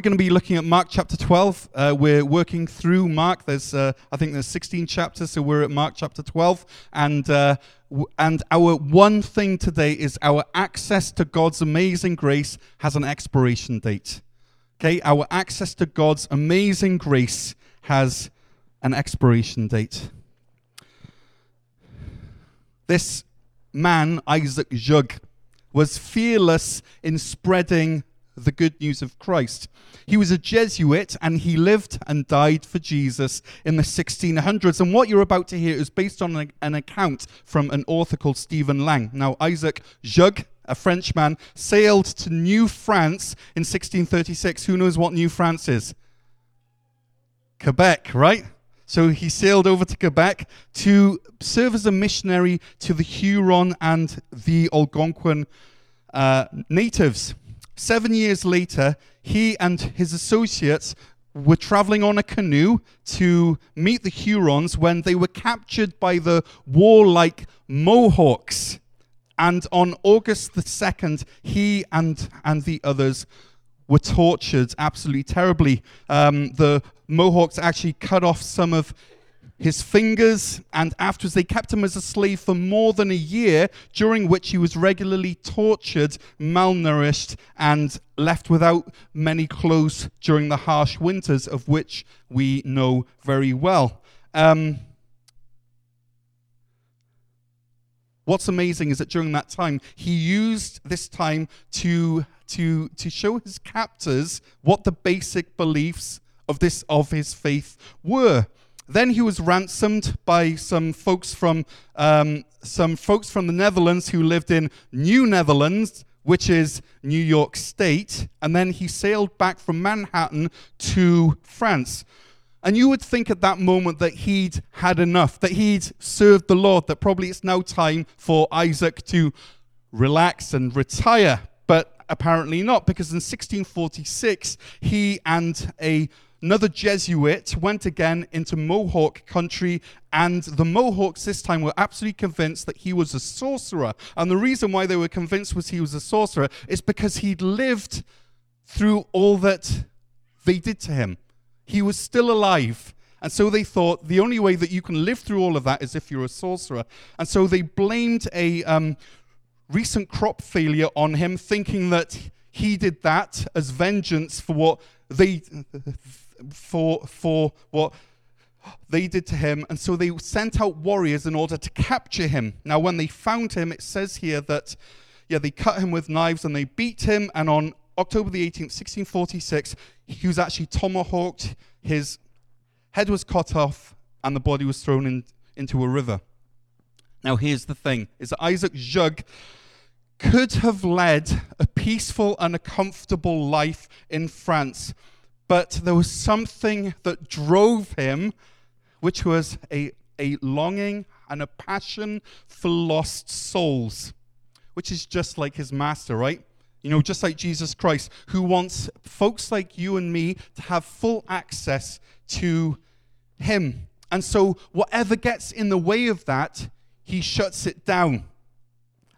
we're going to be looking at Mark chapter 12. Uh, we're working through Mark. There's, uh, I think, there's 16 chapters, so we're at Mark chapter 12, and uh, w- and our one thing today is our access to God's amazing grace has an expiration date. Okay, our access to God's amazing grace has an expiration date. This man, Isaac Jogues, was fearless in spreading the good news of Christ. He was a Jesuit and he lived and died for Jesus in the 1600s. And what you're about to hear is based on an, account from an author called Stephen Lang. Now, Isaac Jogues, a Frenchman, sailed to New France in 1636. Who knows what New France is? Quebec, right? So he sailed over to Quebec to serve as a missionary to the Huron and the Algonquin uh, natives. Seven years later, he and his associates were traveling on a canoe to meet the Hurons when they were captured by the warlike Mohawks. And on August the 2nd, he and, and the others were tortured absolutely terribly. Um, the Mohawks actually cut off some of his fingers, and afterwards they kept him as a slave for more than a year, during which he was regularly tortured, malnourished, and left without many clothes during the harsh winters, of which we know very well. Um, what's amazing is that during that time, he used this time to, to, to show his captors what the basic beliefs of this of his faith were. Then he was ransomed by some folks from um, some folks from the Netherlands who lived in New Netherlands, which is New York State, and then he sailed back from Manhattan to France. And you would think at that moment that he'd had enough, that he'd served the Lord, that probably it's now time for Isaac to relax and retire. But apparently not, because in 1646, he and a another Jesuit went again into Mohawk country, and the Mohawks this time were absolutely convinced that he was a sorcerer. And the reason why they were convinced was he was a sorcerer is because he'd lived through all that they did to him. He was still alive. And so they thought the only way that you can live through all of that is if you're a sorcerer. And so they blamed a um, recent crop failure on him, thinking that he did that as vengeance for what they for, for what they did to him. And so they sent out warriors in order to capture him. Now, when they found him, it says here that, yeah, they cut him with knives and they beat him. And on October the 18th, 1646, he was actually tomahawked. His head was cut off and the body was thrown in, into a river. Now, here's the thing is that Isaac Jogues could have led a peaceful and a comfortable life in France but there was something that drove him, which was a, a longing and a passion for lost souls, which is just like his master, right? You know, just like Jesus Christ, who wants folks like you and me to have full access to him. And so, whatever gets in the way of that, he shuts it down.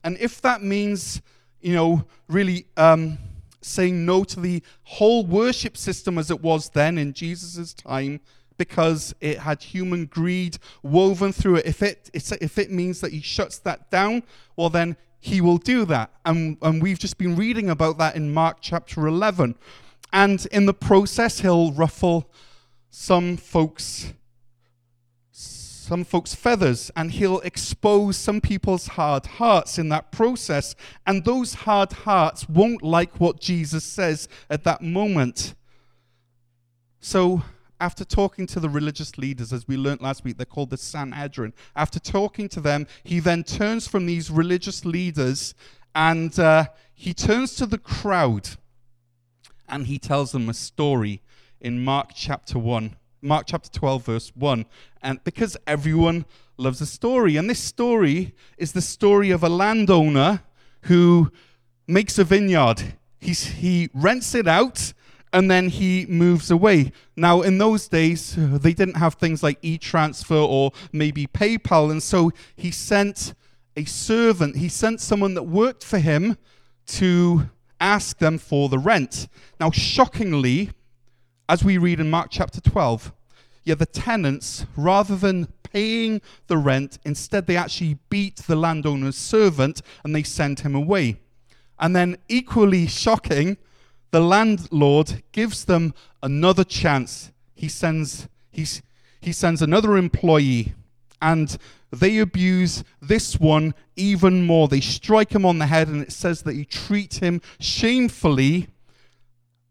And if that means, you know, really um, saying no to the whole worship system as it was then in Jesus' time because it had human greed woven through it. If it, if it means that he shuts that down, well, then he will do that. And, and we've just been reading about that in Mark chapter 11. And in the process, he'll ruffle some folks' some folks' feathers, and he'll expose some people's hard hearts in that process. And those hard hearts won't like what Jesus says at that moment. So, after talking to the religious leaders, as we learned last week, they're called the Sanhedrin. After talking to them, he then turns from these religious leaders and uh, he turns to the crowd and he tells them a story in Mark chapter 1. Mark chapter 12, verse 1. And because everyone loves a story. And this story is the story of a landowner who makes a vineyard. He's, he rents it out and then he moves away. Now, in those days, they didn't have things like e transfer or maybe PayPal. And so he sent a servant, he sent someone that worked for him to ask them for the rent. Now, shockingly, as we read in Mark chapter 12, yeah, the tenants, rather than paying the rent, instead they actually beat the landowner's servant and they send him away. And then, equally shocking, the landlord gives them another chance. He sends, he's, he sends another employee, and they abuse this one even more. They strike him on the head, and it says that he treat him shamefully.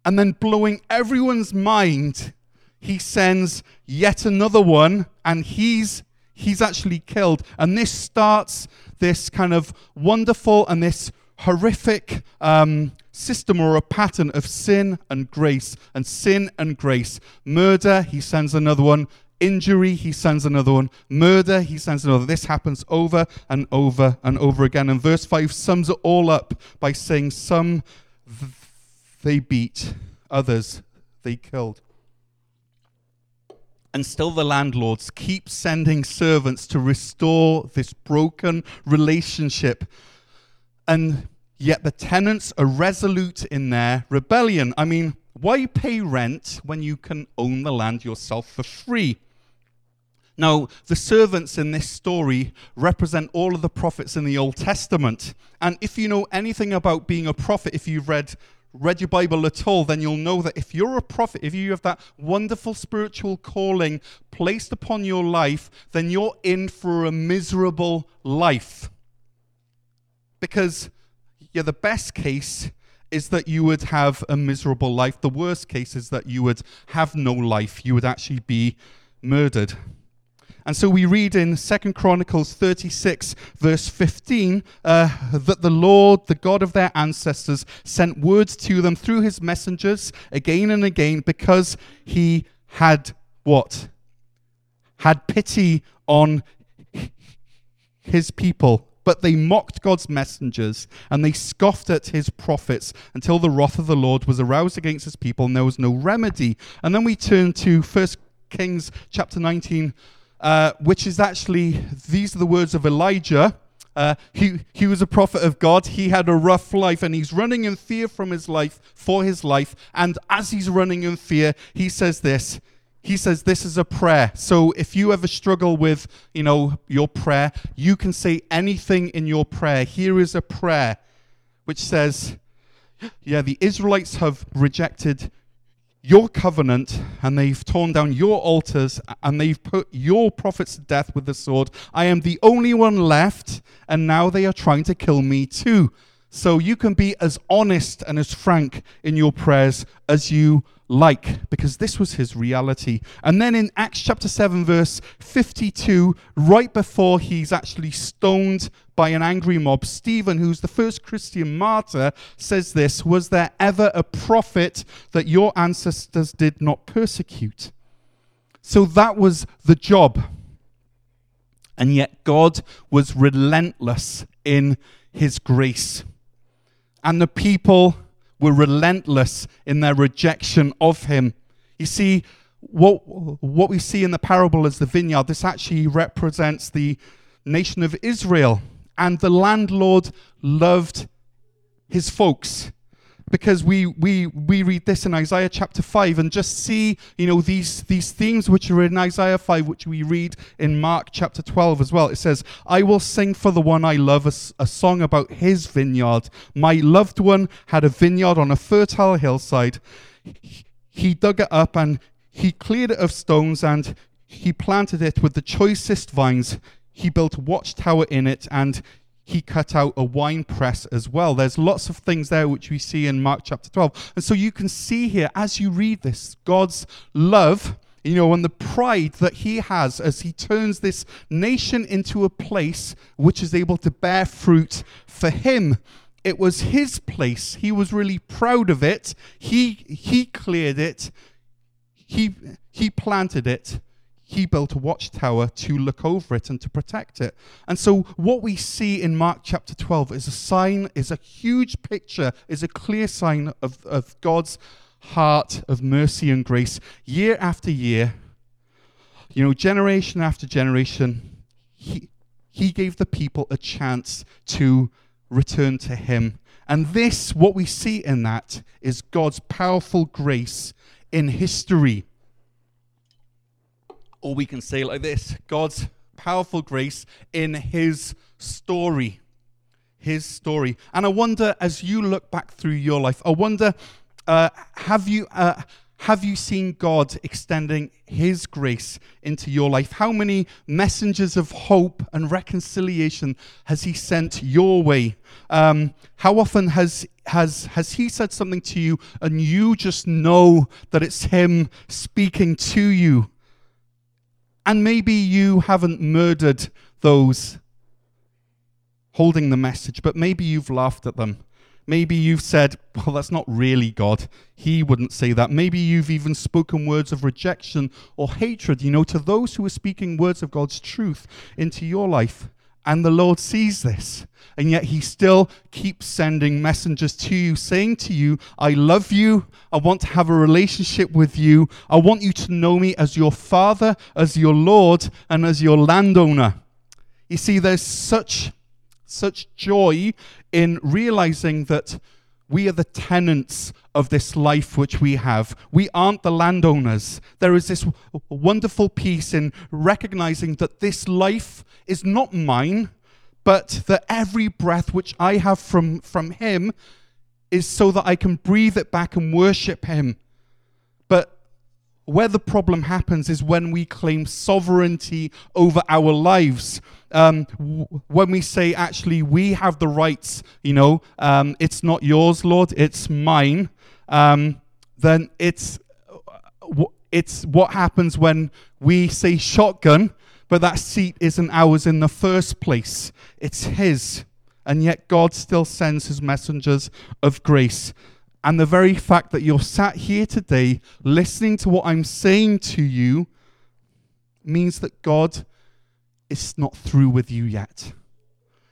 And then, blowing everyone's mind, he sends yet another one, and he's he's actually killed. And this starts this kind of wonderful and this horrific um, system or a pattern of sin and grace, and sin and grace. Murder, he sends another one. Injury, he sends another one. Murder, he sends another. This happens over and over and over again. And verse 5 sums it all up by saying, Some they beat, others they killed. And still, the landlords keep sending servants to restore this broken relationship. And yet, the tenants are resolute in their rebellion. I mean, why pay rent when you can own the land yourself for free? Now, the servants in this story represent all of the prophets in the Old Testament. And if you know anything about being a prophet, if you've read read your Bible at all, then you'll know that if you're a prophet, if you have that wonderful spiritual calling placed upon your life, then you're in for a miserable life. Because yeah, the best case is that you would have a miserable life. The worst case is that you would have no life. You would actually be murdered. And so we read in Second Chronicles 36, verse 15, uh, that the Lord, the God of their ancestors, sent words to them through his messengers again and again because he had what? Had pity on his people. But they mocked God's messengers and they scoffed at his prophets until the wrath of the Lord was aroused against his people and there was no remedy. And then we turn to First Kings chapter 19 uh, which is actually, these are the words of Elijah. Uh, he, he was a prophet of God. He had a rough life and he's running in fear from his life, for his life. And as he's running in fear, he says this. He says this is a prayer. So if you ever struggle with, you know, your prayer, you can say anything in your prayer. Here is a prayer which says, yeah, the Israelites have rejected your covenant and they've torn down your altars and they've put your prophets to death with the sword. I am the only one left, and now they are trying to kill me too. So you can be as honest and as frank in your prayers as you like, because this was his reality. And then in Acts chapter 7, verse 52, right before he's actually stoned by an angry mob, Stephen, who's the first Christian martyr, says this Was there ever a prophet that your ancestors did not persecute? So that was the job. And yet God was relentless in his grace. And the people were relentless in their rejection of him. You see, what, what we see in the parable as the vineyard, this actually represents the nation of Israel. And the landlord loved his folks because we, we, we read this in Isaiah chapter 5 and just see, you know, these, these themes which are in Isaiah 5, which we read in Mark chapter 12 as well. It says, I will sing for the one I love a, a song about his vineyard. My loved one had a vineyard on a fertile hillside. He dug it up and he cleared it of stones and he planted it with the choicest vines. He built a watchtower in it and he cut out a wine press as well. There's lots of things there which we see in Mark chapter 12. And so you can see here as you read this, God's love, you know, and the pride that he has as he turns this nation into a place which is able to bear fruit for him. It was his place. He was really proud of it. He he cleared it. He he planted it he built a watchtower to look over it and to protect it. And so what we see in Mark chapter 12 is a sign, is a huge picture, is a clear sign of, of God's heart of mercy and grace. Year after year, you know, generation after generation, he, he gave the people a chance to return to him. And this, what we see in that, is God's powerful grace in history. Or we can say like this God's powerful grace in his story. His story. And I wonder, as you look back through your life, I wonder, uh, have you. Uh, have you seen God extending His grace into your life? How many messengers of hope and reconciliation has He sent your way? Um, how often has, has, has He said something to you and you just know that it's Him speaking to you? And maybe you haven't murdered those holding the message, but maybe you've laughed at them. Maybe you've said, well, that's not really God. He wouldn't say that. Maybe you've even spoken words of rejection or hatred, you know, to those who are speaking words of God's truth into your life. And the Lord sees this. And yet He still keeps sending messengers to you, saying to you, I love you. I want to have a relationship with you. I want you to know me as your Father, as your Lord, and as your landowner. You see, there's such such joy in realizing that we are the tenants of this life which we have. We aren't the landowners. There is this wonderful peace in recognizing that this life is not mine, but that every breath which I have from, from Him is so that I can breathe it back and worship Him. Where the problem happens is when we claim sovereignty over our lives. Um, w- when we say, actually, we have the rights, you know, um, it's not yours, Lord, it's mine, um, then it's, it's what happens when we say shotgun, but that seat isn't ours in the first place. It's His. And yet God still sends His messengers of grace. And the very fact that you're sat here today listening to what I'm saying to you means that God is not through with you yet.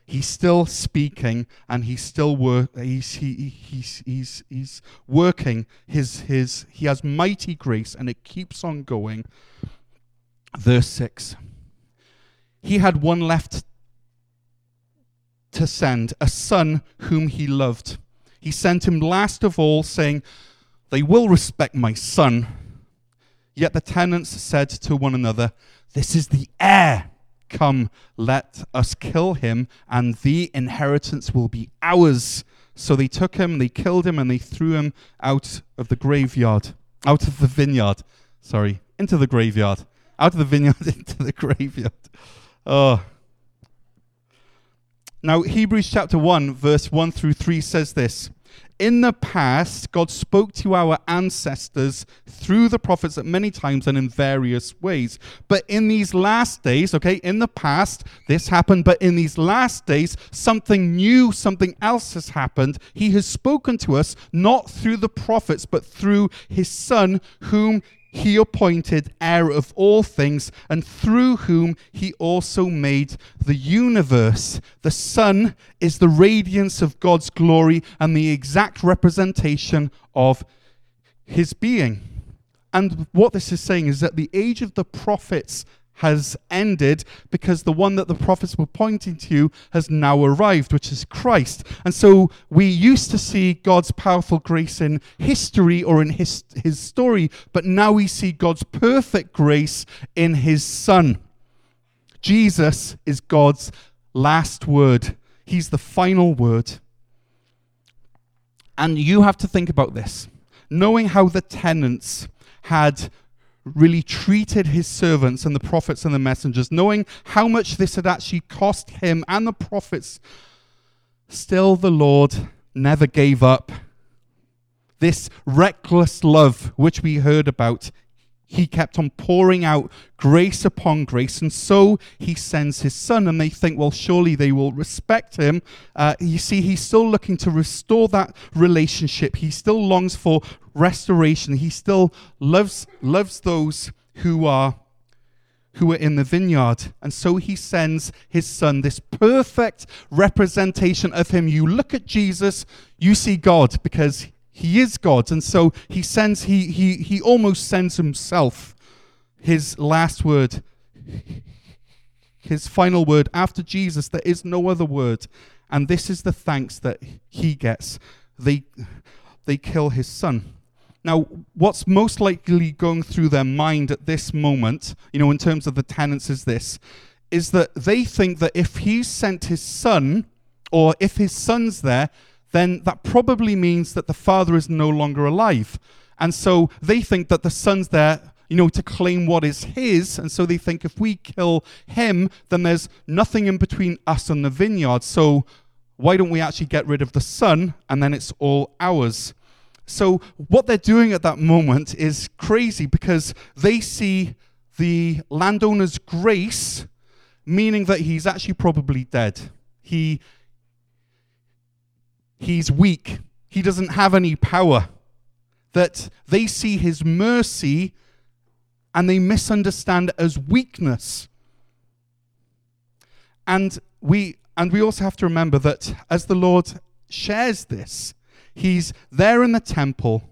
He's still speaking and he's still work he's, he, he's, he's, he's working his, his he has mighty grace and it keeps on going. Verse 6. He had one left to send, a son whom he loved he sent him last of all, saying, They will respect my son. Yet the tenants said to one another, This is the heir. Come, let us kill him, and the inheritance will be ours. So they took him, they killed him, and they threw him out of the graveyard, out of the vineyard. Sorry, into the graveyard. Out of the vineyard into the graveyard. Oh. Now, Hebrews chapter 1, verse 1 through 3 says this In the past, God spoke to our ancestors through the prophets at many times and in various ways. But in these last days, okay, in the past, this happened, but in these last days, something new, something else has happened. He has spoken to us not through the prophets, but through his Son, whom he appointed heir of all things, and through whom he also made the universe. The son is the radiance of God's glory and the exact representation of his being. And what this is saying is that the age of the prophets has ended because the one that the prophets were pointing to has now arrived, which is Christ. And so we used to see God's powerful grace in history or in his, his story, but now we see God's perfect grace in his Son. Jesus is God's last word, he's the final word. And you have to think about this. Knowing how the tenants had really treated his servants and the prophets and the messengers, knowing how much this had actually cost him and the prophets, still the Lord never gave up. This reckless love which we heard about, he kept on pouring out grace upon grace. And so he sends his son, and they think, well, surely they will respect him. Uh, you see, he's still looking to restore that relationship. He still longs for restoration. He still loves, loves those who are who are in the vineyard. And so he sends his son, this perfect representation of him. You look at Jesus, you see God because he is God. And so he sends, he, he, he almost sends himself, his last word, his final word. After Jesus, there is no other word. And this is the thanks that he gets. They, they kill his son. Now, what's most likely going through their mind at this moment, you know, in terms of the tenants, is this is that they think that if he sent his son, or if his son's there, then that probably means that the father is no longer alive. And so they think that the son's there, you know, to claim what is his. And so they think if we kill him, then there's nothing in between us and the vineyard. So why don't we actually get rid of the son and then it's all ours? So what they're doing at that moment is crazy because they see the landowner's grace, meaning that he's actually probably dead. He he's weak. He doesn't have any power. That they see his mercy and they misunderstand as weakness. And we and we also have to remember that as the Lord shares this, he's there in the temple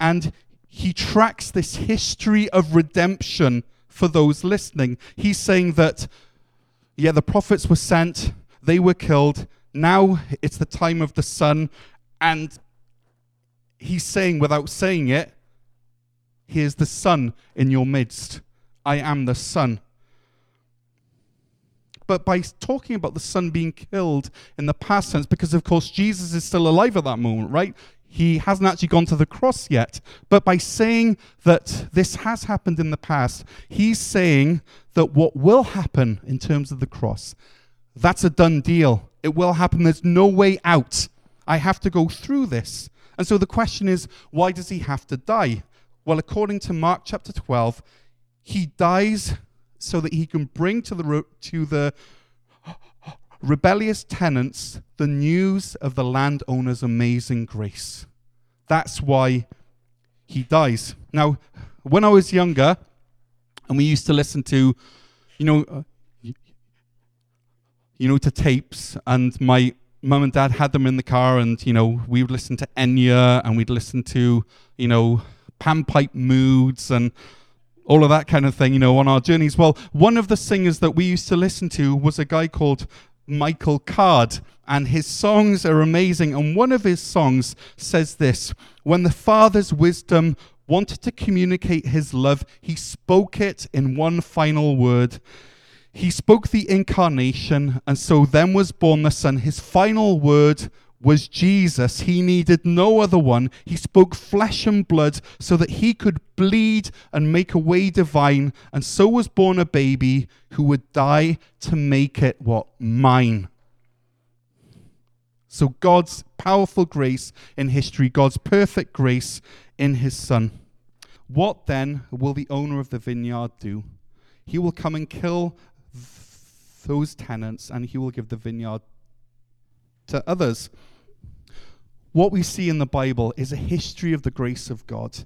and he tracks this history of redemption for those listening. He's saying that, yeah, the prophets were sent, they were killed. Now it's the time of the son. And he's saying, without saying it, here's the son in your midst. I am the son but by talking about the son being killed in the past tense, because of course Jesus is still alive at that moment, right? He hasn't actually gone to the cross yet. But by saying that this has happened in the past, he's saying that what will happen in terms of the cross, that's a done deal. It will happen. There's no way out. I have to go through this. And so the question is, why does he have to die? Well, according to Mark chapter 12, he dies so that he can bring to the, to the rebellious tenants the news of the landowner's amazing grace. That's why he dies. Now, when I was younger, and we used to listen to, you know, uh, you know, to tapes, and my mum and dad had them in the car, and you know, we would listen to Enya, and we'd listen to, you know, panpipe moods, and all of that kind of thing, you know, on our journeys. Well, one of the singers that we used to listen to was a guy called Michael Card, and his songs are amazing. And one of his songs says this When the Father's wisdom wanted to communicate his love, he spoke it in one final word. He spoke the incarnation, and so then was born the Son. His final word was Jesus. He needed no other one. He spoke flesh and blood so that he could bleed and make a way divine. And so was born a baby who would die to make it what? Mine. So God's powerful grace in history, God's perfect grace in his son. What then will the owner of the vineyard do? He will come and kill those tenants and he will give the vineyard to others. What we see in the Bible is a history of the grace of God.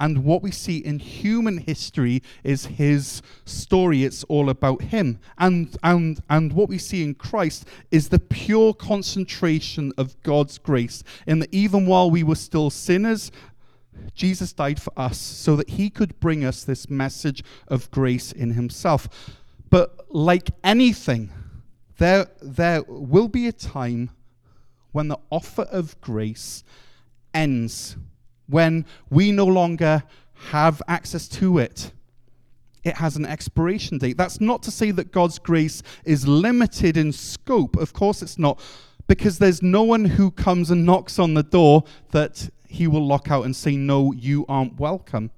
And what we see in human history is his story. It's all about him. And, and, and what we see in Christ is the pure concentration of God's grace. In that even while we were still sinners, Jesus died for us so that he could bring us this message of grace in himself. But like anything, there, there will be a time when the offer of grace ends, when we no longer have access to it. It has an expiration date. That's not to say that God's grace is limited in scope. Of course, it's not, because there's no one who comes and knocks on the door that he will lock out and say, No, you aren't welcome.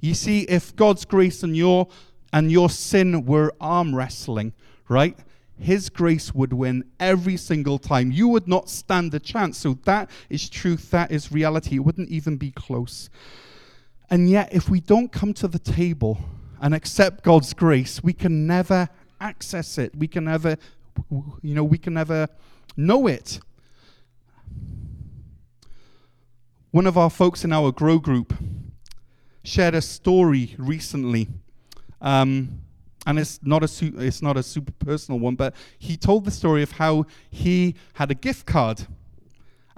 You see, if God's grace and your and your sin were arm wrestling, right? His grace would win every single time. You would not stand a chance. So that is truth, that is reality. It wouldn't even be close. And yet, if we don't come to the table and accept God's grace, we can never access it. We can never, you know, we can never know it. One of our folks in our grow group shared a story recently. Um, and it's not a su- it's not a super personal one, but he told the story of how he had a gift card,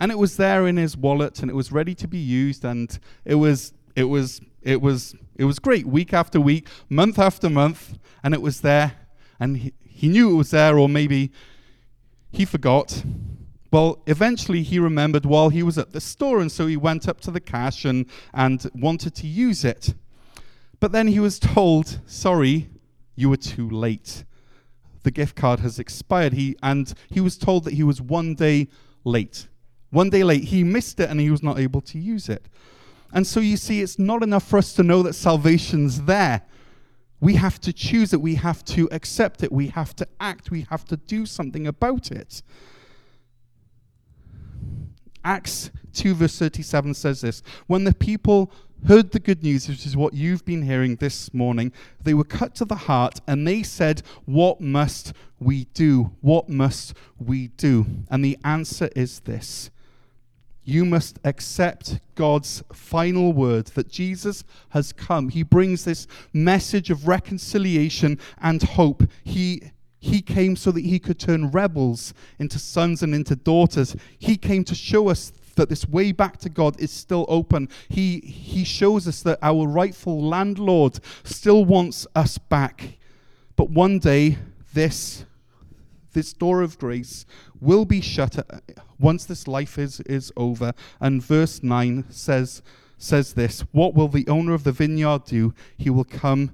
and it was there in his wallet, and it was ready to be used, and it was it was it was it was great week after week, month after month, and it was there, and he, he knew it was there, or maybe he forgot. Well, eventually he remembered while he was at the store, and so he went up to the cash and, and wanted to use it. But then he was told, sorry, you were too late. The gift card has expired. He, and he was told that he was one day late. One day late. He missed it and he was not able to use it. And so you see, it's not enough for us to know that salvation's there. We have to choose it. We have to accept it. We have to act. We have to do something about it. Acts 2, verse 37 says this When the people heard the good news, which is what you've been hearing this morning, they were cut to the heart and they said, What must we do? What must we do? And the answer is this you must accept God's final word that Jesus has come. He brings this message of reconciliation and hope. He he came so that he could turn rebels into sons and into daughters. He came to show us that this way back to God is still open. He, he shows us that our rightful landlord still wants us back. But one day, this, this door of grace will be shut uh, once this life is, is over. And verse 9 says, says this What will the owner of the vineyard do? He will come,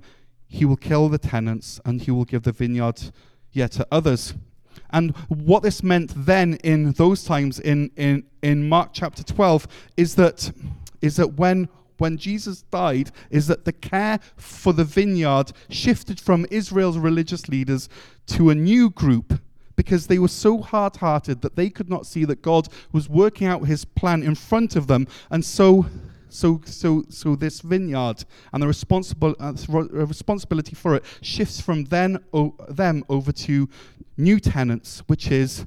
he will kill the tenants, and he will give the vineyard yet to others. And what this meant then in those times in, in, in Mark chapter 12 is that, is that when, when Jesus died, is that the care for the vineyard shifted from Israel's religious leaders to a new group because they were so hard hearted that they could not see that God was working out his plan in front of them. And so so, so, so this vineyard and the responsible, uh, responsibility for it shifts from then o- them over to new tenants, which is,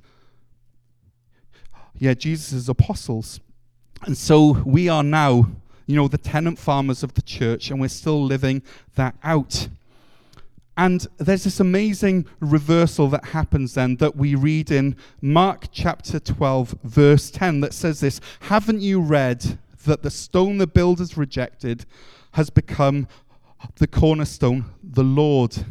yeah, Jesus' apostles. And so we are now, you know, the tenant farmers of the church, and we're still living that out. And there's this amazing reversal that happens then that we read in Mark chapter 12, verse 10, that says this Haven't you read that the stone the builders rejected has become the cornerstone, the Lord.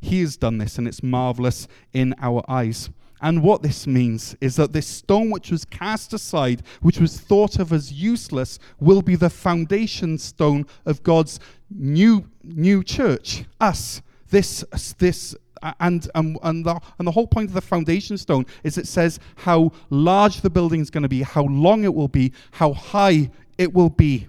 He has done this, and it's marvelous in our eyes. And what this means is that this stone, which was cast aside, which was thought of as useless, will be the foundation stone of God's new, new church, us. This, this and, and, and, the, and the whole point of the foundation stone is it says how large the building is going to be, how long it will be, how high it will be.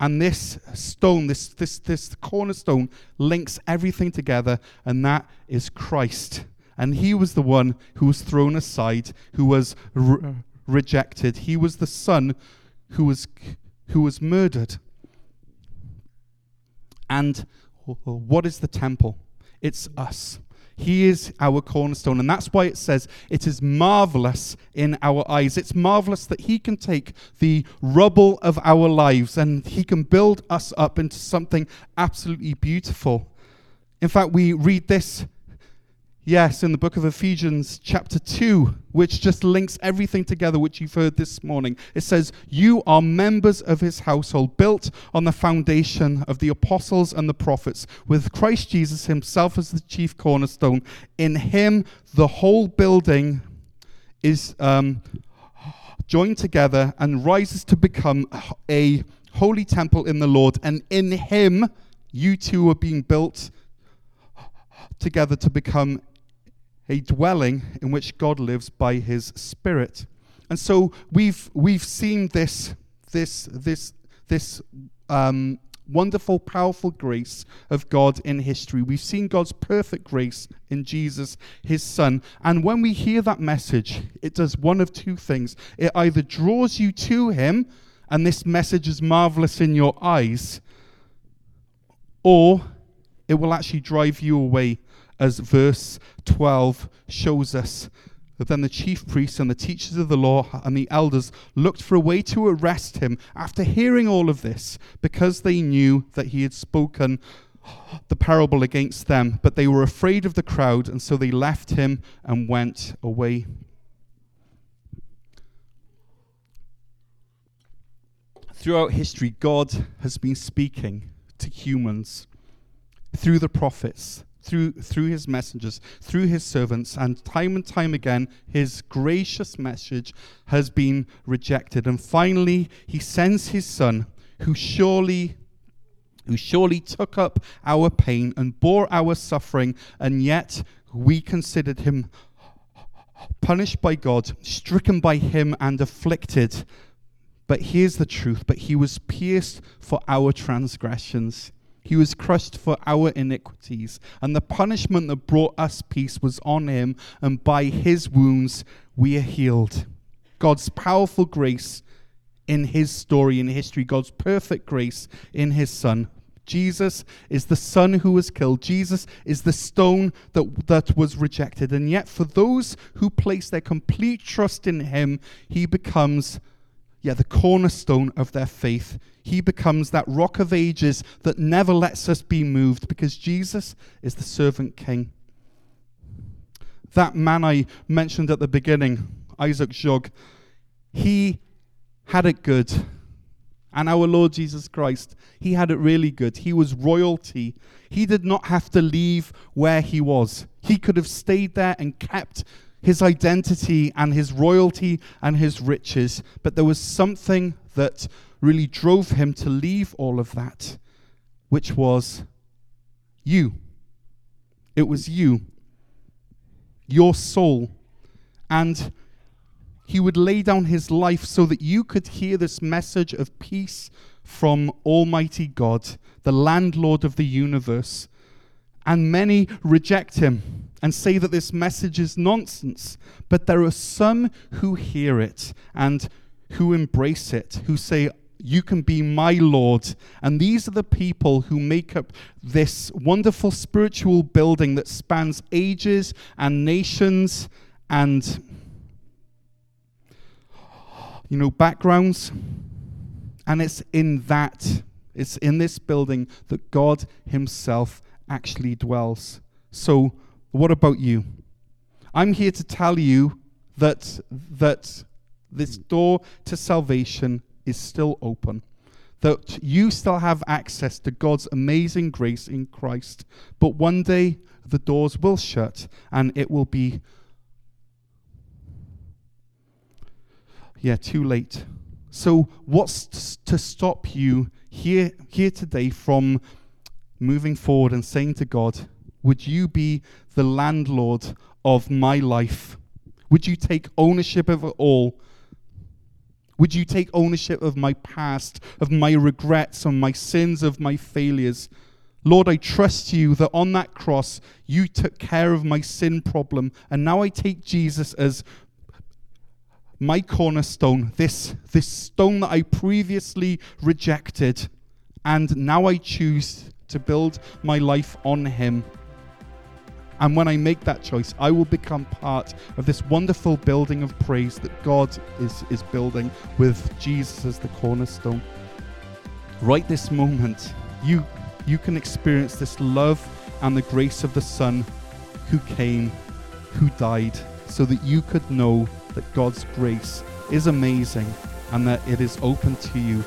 And this stone, this, this, this cornerstone, links everything together, and that is Christ. And he was the one who was thrown aside, who was re- rejected. He was the son who was, who was murdered. And what is the temple? It's us. He is our cornerstone. And that's why it says it is marvelous in our eyes. It's marvelous that He can take the rubble of our lives and He can build us up into something absolutely beautiful. In fact, we read this Yes, in the book of Ephesians, chapter 2, which just links everything together, which you've heard this morning. It says, You are members of his household, built on the foundation of the apostles and the prophets, with Christ Jesus himself as the chief cornerstone. In him, the whole building is um, joined together and rises to become a holy temple in the Lord. And in him, you too are being built together to become a dwelling in which God lives by his spirit. And so we've we've seen this this this this um, wonderful, powerful grace of God in history. We've seen God's perfect grace in Jesus, his Son. And when we hear that message, it does one of two things. It either draws you to him, and this message is marvelous in your eyes, or it will actually drive you away as verse 12 shows us. Then the chief priests and the teachers of the law and the elders looked for a way to arrest him after hearing all of this, because they knew that he had spoken the parable against them. But they were afraid of the crowd, and so they left him and went away. Throughout history, God has been speaking to humans through the prophets through, through his messengers, through his servants, and time and time again, his gracious message has been rejected. And finally, he sends his son, who surely who surely took up our pain and bore our suffering, and yet we considered him punished by God, stricken by him, and afflicted. But here's the truth but he was pierced for our transgressions. He was crushed for our iniquities, and the punishment that brought us peace was on him, and by his wounds we are healed. God's powerful grace in his story in history, God's perfect grace in his son. Jesus is the son who was killed. Jesus is the stone that, that was rejected. And yet, for those who place their complete trust in him, he becomes yeah, the cornerstone of their faith. He becomes that rock of ages that never lets us be moved because Jesus is the servant king. That man I mentioned at the beginning, Isaac Jogues, he had it good. And our Lord Jesus Christ, he had it really good. He was royalty. He did not have to leave where he was. He could have stayed there and kept his identity and his royalty and his riches, but there was something that really drove him to leave all of that, which was you. It was you, your soul. And he would lay down his life so that you could hear this message of peace from Almighty God, the landlord of the universe. And many reject him and say that this message is nonsense. But there are some who hear it and who embrace it, who say, You can be my Lord. And these are the people who make up this wonderful spiritual building that spans ages and nations and, you know, backgrounds. And it's in that, it's in this building that God Himself actually dwells. So, what about you? I'm here to tell you that, that this door to salvation is still open, that you still have access to God's amazing grace in Christ. But one day the doors will shut and it will be, yeah, too late. So, what's to stop you here, here today from moving forward and saying to God, would you be the landlord of my life? Would you take ownership of it all? Would you take ownership of my past, of my regrets, of my sins, of my failures? Lord, I trust you that on that cross you took care of my sin problem, and now I take Jesus as my cornerstone, this, this stone that I previously rejected, and now I choose to build my life on him. And when I make that choice, I will become part of this wonderful building of praise that God is, is building with Jesus as the cornerstone. Right this moment, you, you can experience this love and the grace of the Son who came, who died, so that you could know that God's grace is amazing and that it is open to you.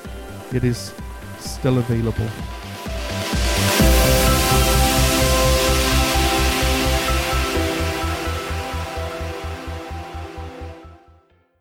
It is still available.